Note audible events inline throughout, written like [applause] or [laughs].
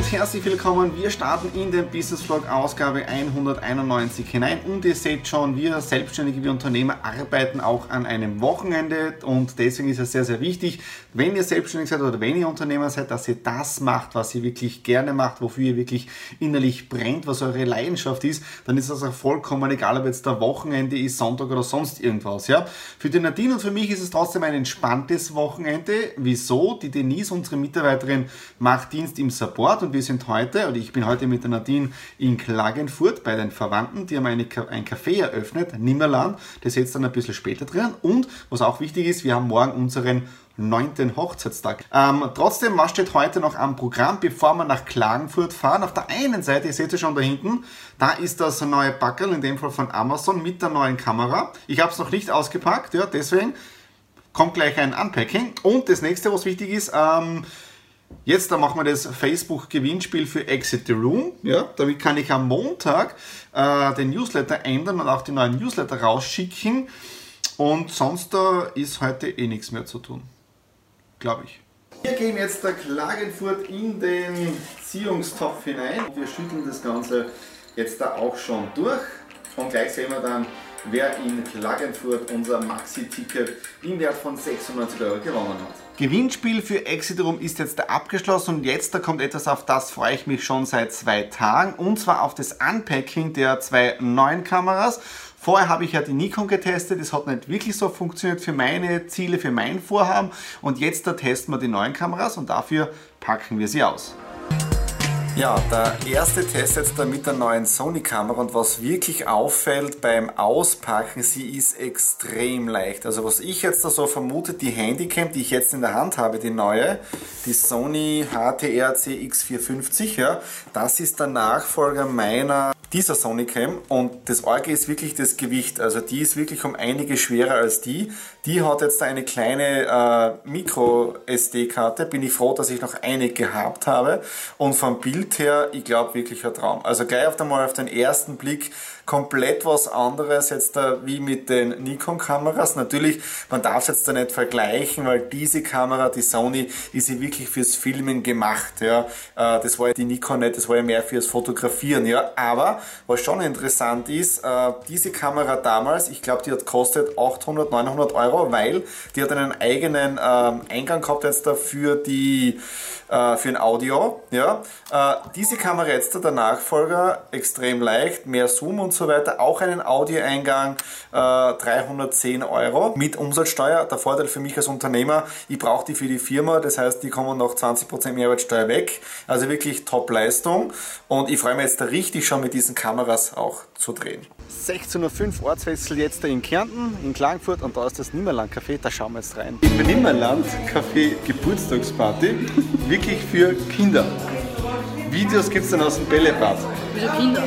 Und herzlich willkommen. Wir starten in den Business Vlog Ausgabe 191 hinein und ihr seht schon, wir Selbstständige, wir Unternehmer arbeiten auch an einem Wochenende und deswegen ist es sehr, sehr wichtig, wenn ihr selbstständig seid oder wenn ihr Unternehmer seid, dass ihr das macht, was ihr wirklich gerne macht, wofür ihr wirklich innerlich brennt, was eure Leidenschaft ist, dann ist das auch vollkommen egal, ob jetzt der Wochenende ist, Sonntag oder sonst irgendwas. Ja? Für die Nadine und für mich ist es trotzdem ein entspanntes Wochenende. Wieso? Die Denise, unsere Mitarbeiterin, macht Dienst im Support und wir sind heute, oder ich bin heute mit der Nadine in Klagenfurt bei den Verwandten, die haben eine, ein Café eröffnet, Nimmerland, das jetzt dann ein bisschen später drin und was auch wichtig ist, wir haben morgen unseren neunten Hochzeitstag. Ähm, trotzdem, was steht heute noch am Programm, bevor wir nach Klagenfurt fahren? Auf der einen Seite, ihr seht es schon da hinten, da ist das neue Backel, in dem Fall von Amazon, mit der neuen Kamera. Ich habe es noch nicht ausgepackt, ja, deswegen kommt gleich ein Unpacking. Und das nächste, was wichtig ist, ähm, Jetzt da machen wir das Facebook-Gewinnspiel für Exit the Room. Ja, damit kann ich am Montag äh, den Newsletter ändern und auch die neuen Newsletter rausschicken. Und sonst da ist heute eh nichts mehr zu tun glaube ich. Wir gehen jetzt der Klagenfurt in den Ziehungstopf hinein. Wir schütteln das Ganze jetzt da auch schon durch und gleich sehen wir dann, wer in Klagenfurt unser Maxi-Ticket im Wert von 96 Euro gewonnen hat. Gewinnspiel für Exitroom ist jetzt abgeschlossen und jetzt da kommt etwas, auf das freue ich mich schon seit zwei Tagen und zwar auf das Unpacking der zwei neuen Kameras Vorher habe ich ja die Nikon getestet, das hat nicht wirklich so funktioniert für meine Ziele, für mein Vorhaben und jetzt da testen wir die neuen Kameras und dafür packen wir sie aus. Ja, der erste Test jetzt da mit der neuen Sony-Kamera und was wirklich auffällt beim Auspacken, sie ist extrem leicht. Also was ich jetzt da so vermute, die Handycam, die ich jetzt in der Hand habe, die neue, die Sony HTR CX450, ja, das ist der Nachfolger meiner dieser Sony Cam und das Orge ist wirklich das Gewicht, also die ist wirklich um einige schwerer als die. Die hat jetzt eine kleine äh, Micro SD-Karte, bin ich froh, dass ich noch eine gehabt habe und vom Bild her, ich glaube wirklich ein Traum. Also gleich auf einmal auf den ersten Blick komplett was anderes jetzt da wie mit den Nikon-Kameras. Natürlich, man darf es jetzt da nicht vergleichen, weil diese Kamera, die Sony, ist ja wirklich fürs Filmen gemacht. Ja. Äh, das war ja die Nikon nicht, das war ja mehr fürs Fotografieren. Ja. Aber was schon interessant ist, äh, diese Kamera damals, ich glaube, die hat kostet 800, 900 Euro, weil die hat einen eigenen ähm, Eingang gehabt jetzt da für die äh, für ein Audio. Ja. Diese Kamera jetzt, der Nachfolger, extrem leicht, mehr Zoom und so weiter, auch einen Audioeingang, äh, 310 Euro mit Umsatzsteuer. Der Vorteil für mich als Unternehmer, ich brauche die für die Firma, das heißt, die kommen noch 20% Mehrwertsteuer weg. Also wirklich Top-Leistung und ich freue mich jetzt da richtig schon mit diesen Kameras auch zu drehen. 16.05 Uhr Ortswechsel jetzt in Kärnten, in Klagenfurt und da ist das Nimmerland Café, da schauen wir jetzt rein. Im Nimmerland Café Geburtstagsparty, wirklich für Kinder. Videos gibt es dann aus dem Bällebad. Für Kinder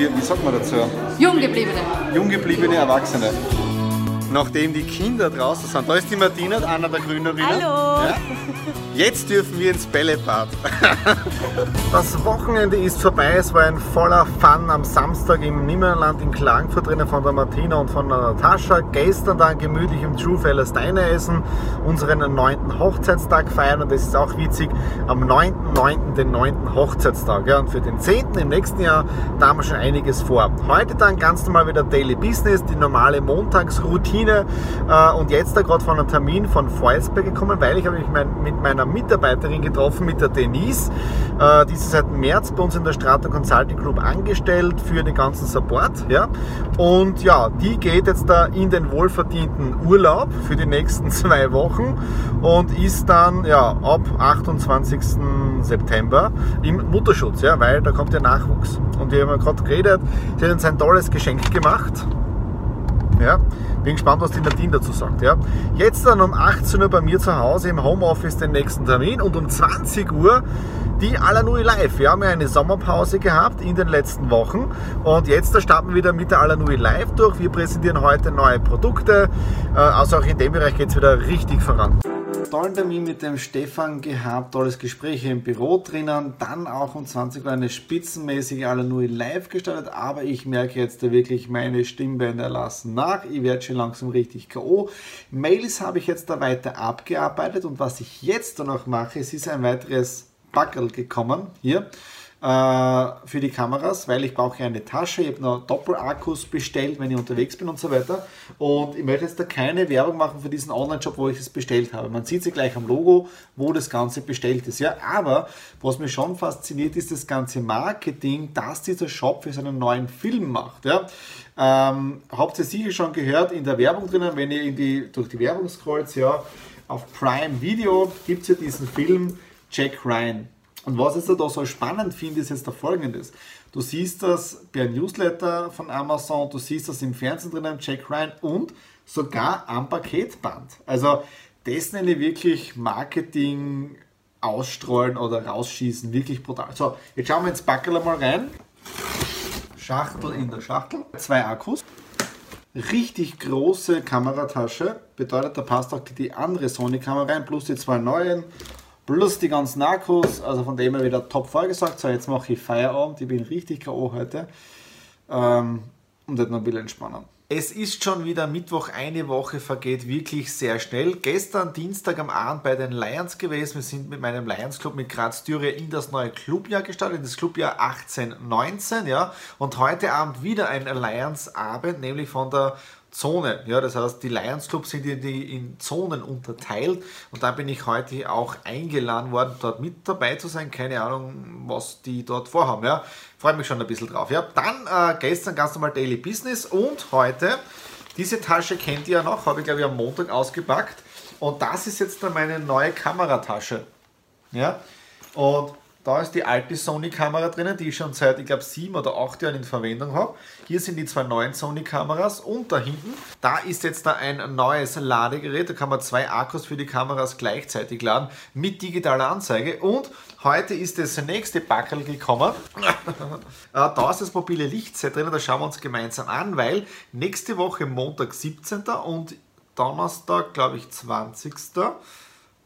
für, wie sagt man dazu? Junggebliebene. Junggebliebene Erwachsene. Nachdem die Kinder draußen sind, da ist die Martina, einer der Gründerinnen. Hallo! Ja? Jetzt dürfen wir ins Bällebad. [laughs] Das Wochenende ist vorbei. Es war ein voller Fun am Samstag im Nimmerland in Klagenfurt drinnen von der Martina und von der Natascha. Gestern dann gemütlich im True Feller Steine essen, unseren neunten Hochzeitstag feiern und das ist auch witzig, am 9.9. den neunten Hochzeitstag. Ja, und für den 10. im nächsten Jahr, da haben wir schon einiges vor. Heute dann ganz normal wieder Daily Business, die normale Montagsroutine Termine äh, und jetzt da gerade von einem Termin von Volzberg gekommen, weil ich habe mich mein, mit meiner Mitarbeiterin getroffen, mit der Denise. Äh, die ist seit März bei uns in der Strata Consulting Group angestellt für den ganzen Support. Ja? Und ja, die geht jetzt da in den wohlverdienten Urlaub für die nächsten [laughs] zwei Wochen und ist dann ja ab 28. September im Mutterschutz, ja, weil da kommt der Nachwuchs. Und wir haben gerade geredet, sie hat uns ein tolles Geschenk gemacht. Ja, bin gespannt, was die Nadine dazu sagt. Ja. Jetzt dann um 18 Uhr bei mir zu Hause im Homeoffice den nächsten Termin und um 20 Uhr die Alanui Live. Wir haben ja eine Sommerpause gehabt in den letzten Wochen und jetzt starten wir wieder mit der Alanui Live durch. Wir präsentieren heute neue Produkte, äh, also auch in dem Bereich geht es wieder richtig voran tollen Termin mit dem Stefan gehabt, tolles Gespräch im Büro drinnen, dann auch um 20 Uhr eine spitzenmäßige Alanui live gestartet, aber ich merke jetzt wirklich, meine Stimmbänder lassen nach, ich werde schon langsam richtig K.O. Mails habe ich jetzt da weiter abgearbeitet. Und was ich jetzt dann noch mache, es ist ein weiteres Backel gekommen, hier, für die Kameras, weil ich brauche eine Tasche. Ich habe noch Doppelakkus bestellt, wenn ich unterwegs bin und so weiter. Und ich möchte jetzt da keine Werbung machen für diesen Online-Shop, wo ich es bestellt habe. Man sieht sie gleich am Logo, wo das Ganze bestellt ist. Ja, aber was mich schon fasziniert, ist das ganze Marketing, das dieser Shop für seinen neuen Film macht. Ja. Ähm, habt ihr sicher schon gehört in der Werbung drinnen, wenn ihr die, durch die Werbung scrollt, ja, auf Prime Video gibt es ja diesen Film Jack Ryan. Und was ich da so spannend finde, ist jetzt der folgendes. Du siehst das per Newsletter von Amazon, du siehst das im Fernsehen drin, Jack Ryan und sogar am Paketband. Also das nenne ich wirklich Marketing ausstreuen oder rausschießen, wirklich brutal. So, jetzt schauen wir ins Backel mal rein. Schachtel in der Schachtel, zwei Akkus. Richtig große Kameratasche, bedeutet, da passt auch die andere Sony-Kamera rein, plus die zwei neuen plus die ganzen Akkus, also von dem her wieder top vorgesagt. So, jetzt mache ich Feierabend, ich bin richtig K.O. heute ähm, und werde noch ein bisschen entspannen. Es ist schon wieder Mittwoch, eine Woche vergeht wirklich sehr schnell. Gestern Dienstag am Abend bei den Lions gewesen. Wir sind mit meinem Lions Club mit Graz Düre in das neue Clubjahr gestartet, das Clubjahr 18-19. Ja. Und heute Abend wieder ein Lions Abend, nämlich von der Zone. Ja, das heißt, die Lions Club sind in, die, in Zonen unterteilt und da bin ich heute auch eingeladen worden, dort mit dabei zu sein. Keine Ahnung, was die dort vorhaben. Ja, freue mich schon ein bisschen drauf. Ja, dann äh, gestern ganz normal Daily Business und heute, diese Tasche kennt ihr ja noch, habe ich glaube ich am Montag ausgepackt und das ist jetzt dann meine neue Kameratasche. Ja, und da ist die alte Sony-Kamera drinnen, die ich schon seit, ich glaube, sieben oder acht Jahren in Verwendung habe. Hier sind die zwei neuen Sony-Kameras und da hinten, da ist jetzt da ein neues Ladegerät. Da kann man zwei Akkus für die Kameras gleichzeitig laden mit digitaler Anzeige. Und heute ist das nächste Backel gekommen. [laughs] Äh, da ist das mobile Lichtset drin, da schauen wir uns gemeinsam an, weil nächste Woche Montag 17. und Donnerstag, glaube ich, 20.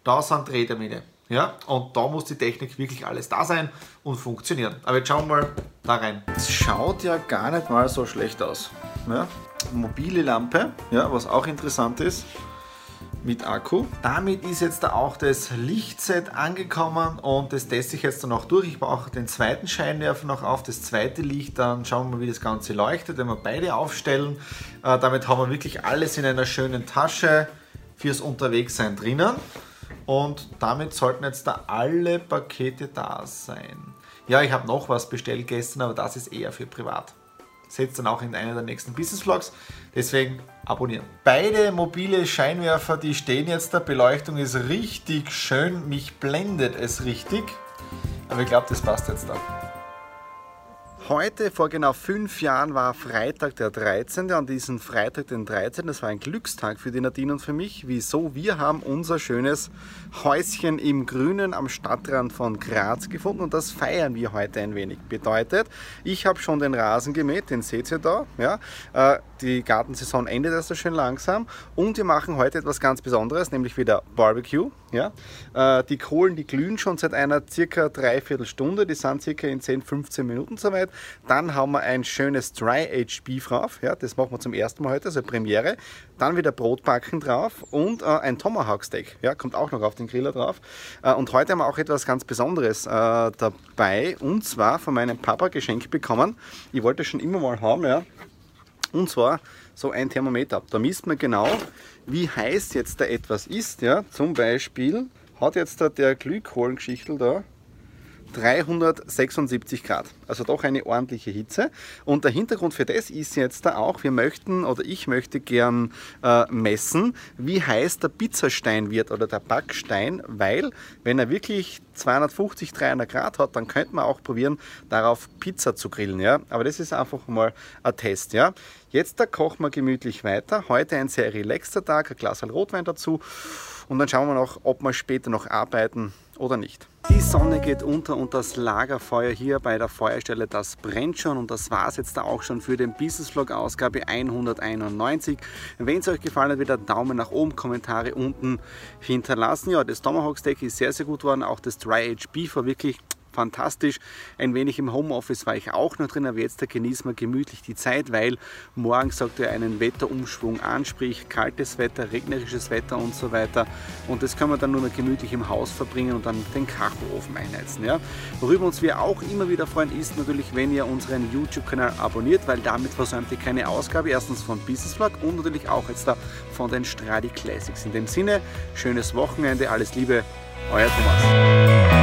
Da sind Drehtermine. Ja, und da muss die Technik wirklich alles da sein und funktionieren. Aber jetzt schauen wir mal da rein. Es schaut ja gar nicht mal so schlecht aus. Ja, mobile Lampe, ja, was auch interessant ist, mit Akku. Damit ist jetzt da auch das Lichtset angekommen und das teste ich jetzt dann auch durch. Ich brauche den zweiten Scheinwerfer noch auf, das zweite Licht, dann schauen wir mal, wie das Ganze leuchtet, wenn wir beide aufstellen. Äh, damit haben wir wirklich alles in einer schönen Tasche fürs Unterwegssein drinnen. Und damit sollten jetzt da alle Pakete da sein. Ja, ich habe noch was bestellt gestern, aber das ist eher für privat. Seht dann auch in einer der nächsten Business Vlogs. Deswegen abonnieren. Beide mobile Scheinwerfer, die stehen jetzt da. Beleuchtung ist richtig schön. Mich blendet es richtig. Aber ich glaube, das passt jetzt da. Heute, vor genau fünf Jahren, war Freitag der 13. An diesem Freitag, den 13. Das war ein Glückstag für die Nadine und für mich. Wieso? Wir haben unser schönes Häuschen im Grünen am Stadtrand von Graz gefunden und das feiern wir heute ein wenig. Bedeutet, ich habe schon den Rasen gemäht, den seht ihr da. Ja? Äh, die Gartensaison endet also schön langsam und wir machen heute etwas ganz Besonderes, nämlich wieder Barbecue. Ja? Äh, die Kohlen, die glühen schon seit einer circa dreiviertel Stunde, die sind circa in 10, 15 Minuten soweit. Dann haben wir ein schönes Dry-Aged Beef drauf. Ja, das machen wir zum ersten Mal heute, also Premiere. Dann wieder Brotbacken drauf und äh, ein Tomahawk Steak. Ja, kommt auch noch auf den Griller drauf. Äh, und heute haben wir auch etwas ganz Besonderes äh, dabei. Und zwar von meinem Papa geschenkt bekommen. Ich wollte es schon immer mal haben. Ja. Und zwar so ein Thermometer. Da misst man genau, wie heiß jetzt da etwas ist. Ja? Zum Beispiel hat jetzt da der Glykkohlengeschichtel da 376 Grad. Also doch eine ordentliche Hitze. Und der Hintergrund für das ist jetzt da auch, wir möchten oder ich möchte gern äh, messen, wie heiß der Pizzastein wird oder der Backstein, weil wenn er wirklich 250, 300 Grad hat, dann könnte man auch probieren, darauf Pizza zu grillen. Ja? Aber das ist einfach mal ein Test. Ja? Jetzt da kochen wir gemütlich weiter. Heute ein sehr relaxter Tag, ein Glas Rotwein dazu. Und dann schauen wir noch, ob wir später noch arbeiten oder nicht. Die Sonne geht unter und das Lagerfeuer hier bei der Feuerstelle, das brennt schon und das war es jetzt auch schon für den Business Vlog Ausgabe 191. Wenn es euch gefallen hat, wieder Daumen nach oben, Kommentare unten hinterlassen. Ja, das Tomahawk Steak ist sehr, sehr gut geworden, auch das Dry Beef war wirklich fantastisch. Ein wenig im Homeoffice war ich auch noch drin, aber jetzt genießen wir gemütlich die Zeit, weil morgen sagt er einen Wetterumschwung anspricht, kaltes Wetter, regnerisches Wetter und so weiter. Und das können wir dann nur noch gemütlich im Haus verbringen und dann den Kachelofen einheizen. Ja? Worüber uns wir auch immer wieder freuen, ist natürlich, wenn ihr unseren YouTube-Kanal abonniert, weil damit versäumt ihr keine Ausgabe. Erstens von Business Vlog und natürlich auch jetzt da von den Stradi Classics. In dem Sinne, schönes Wochenende, alles Liebe, euer Thomas.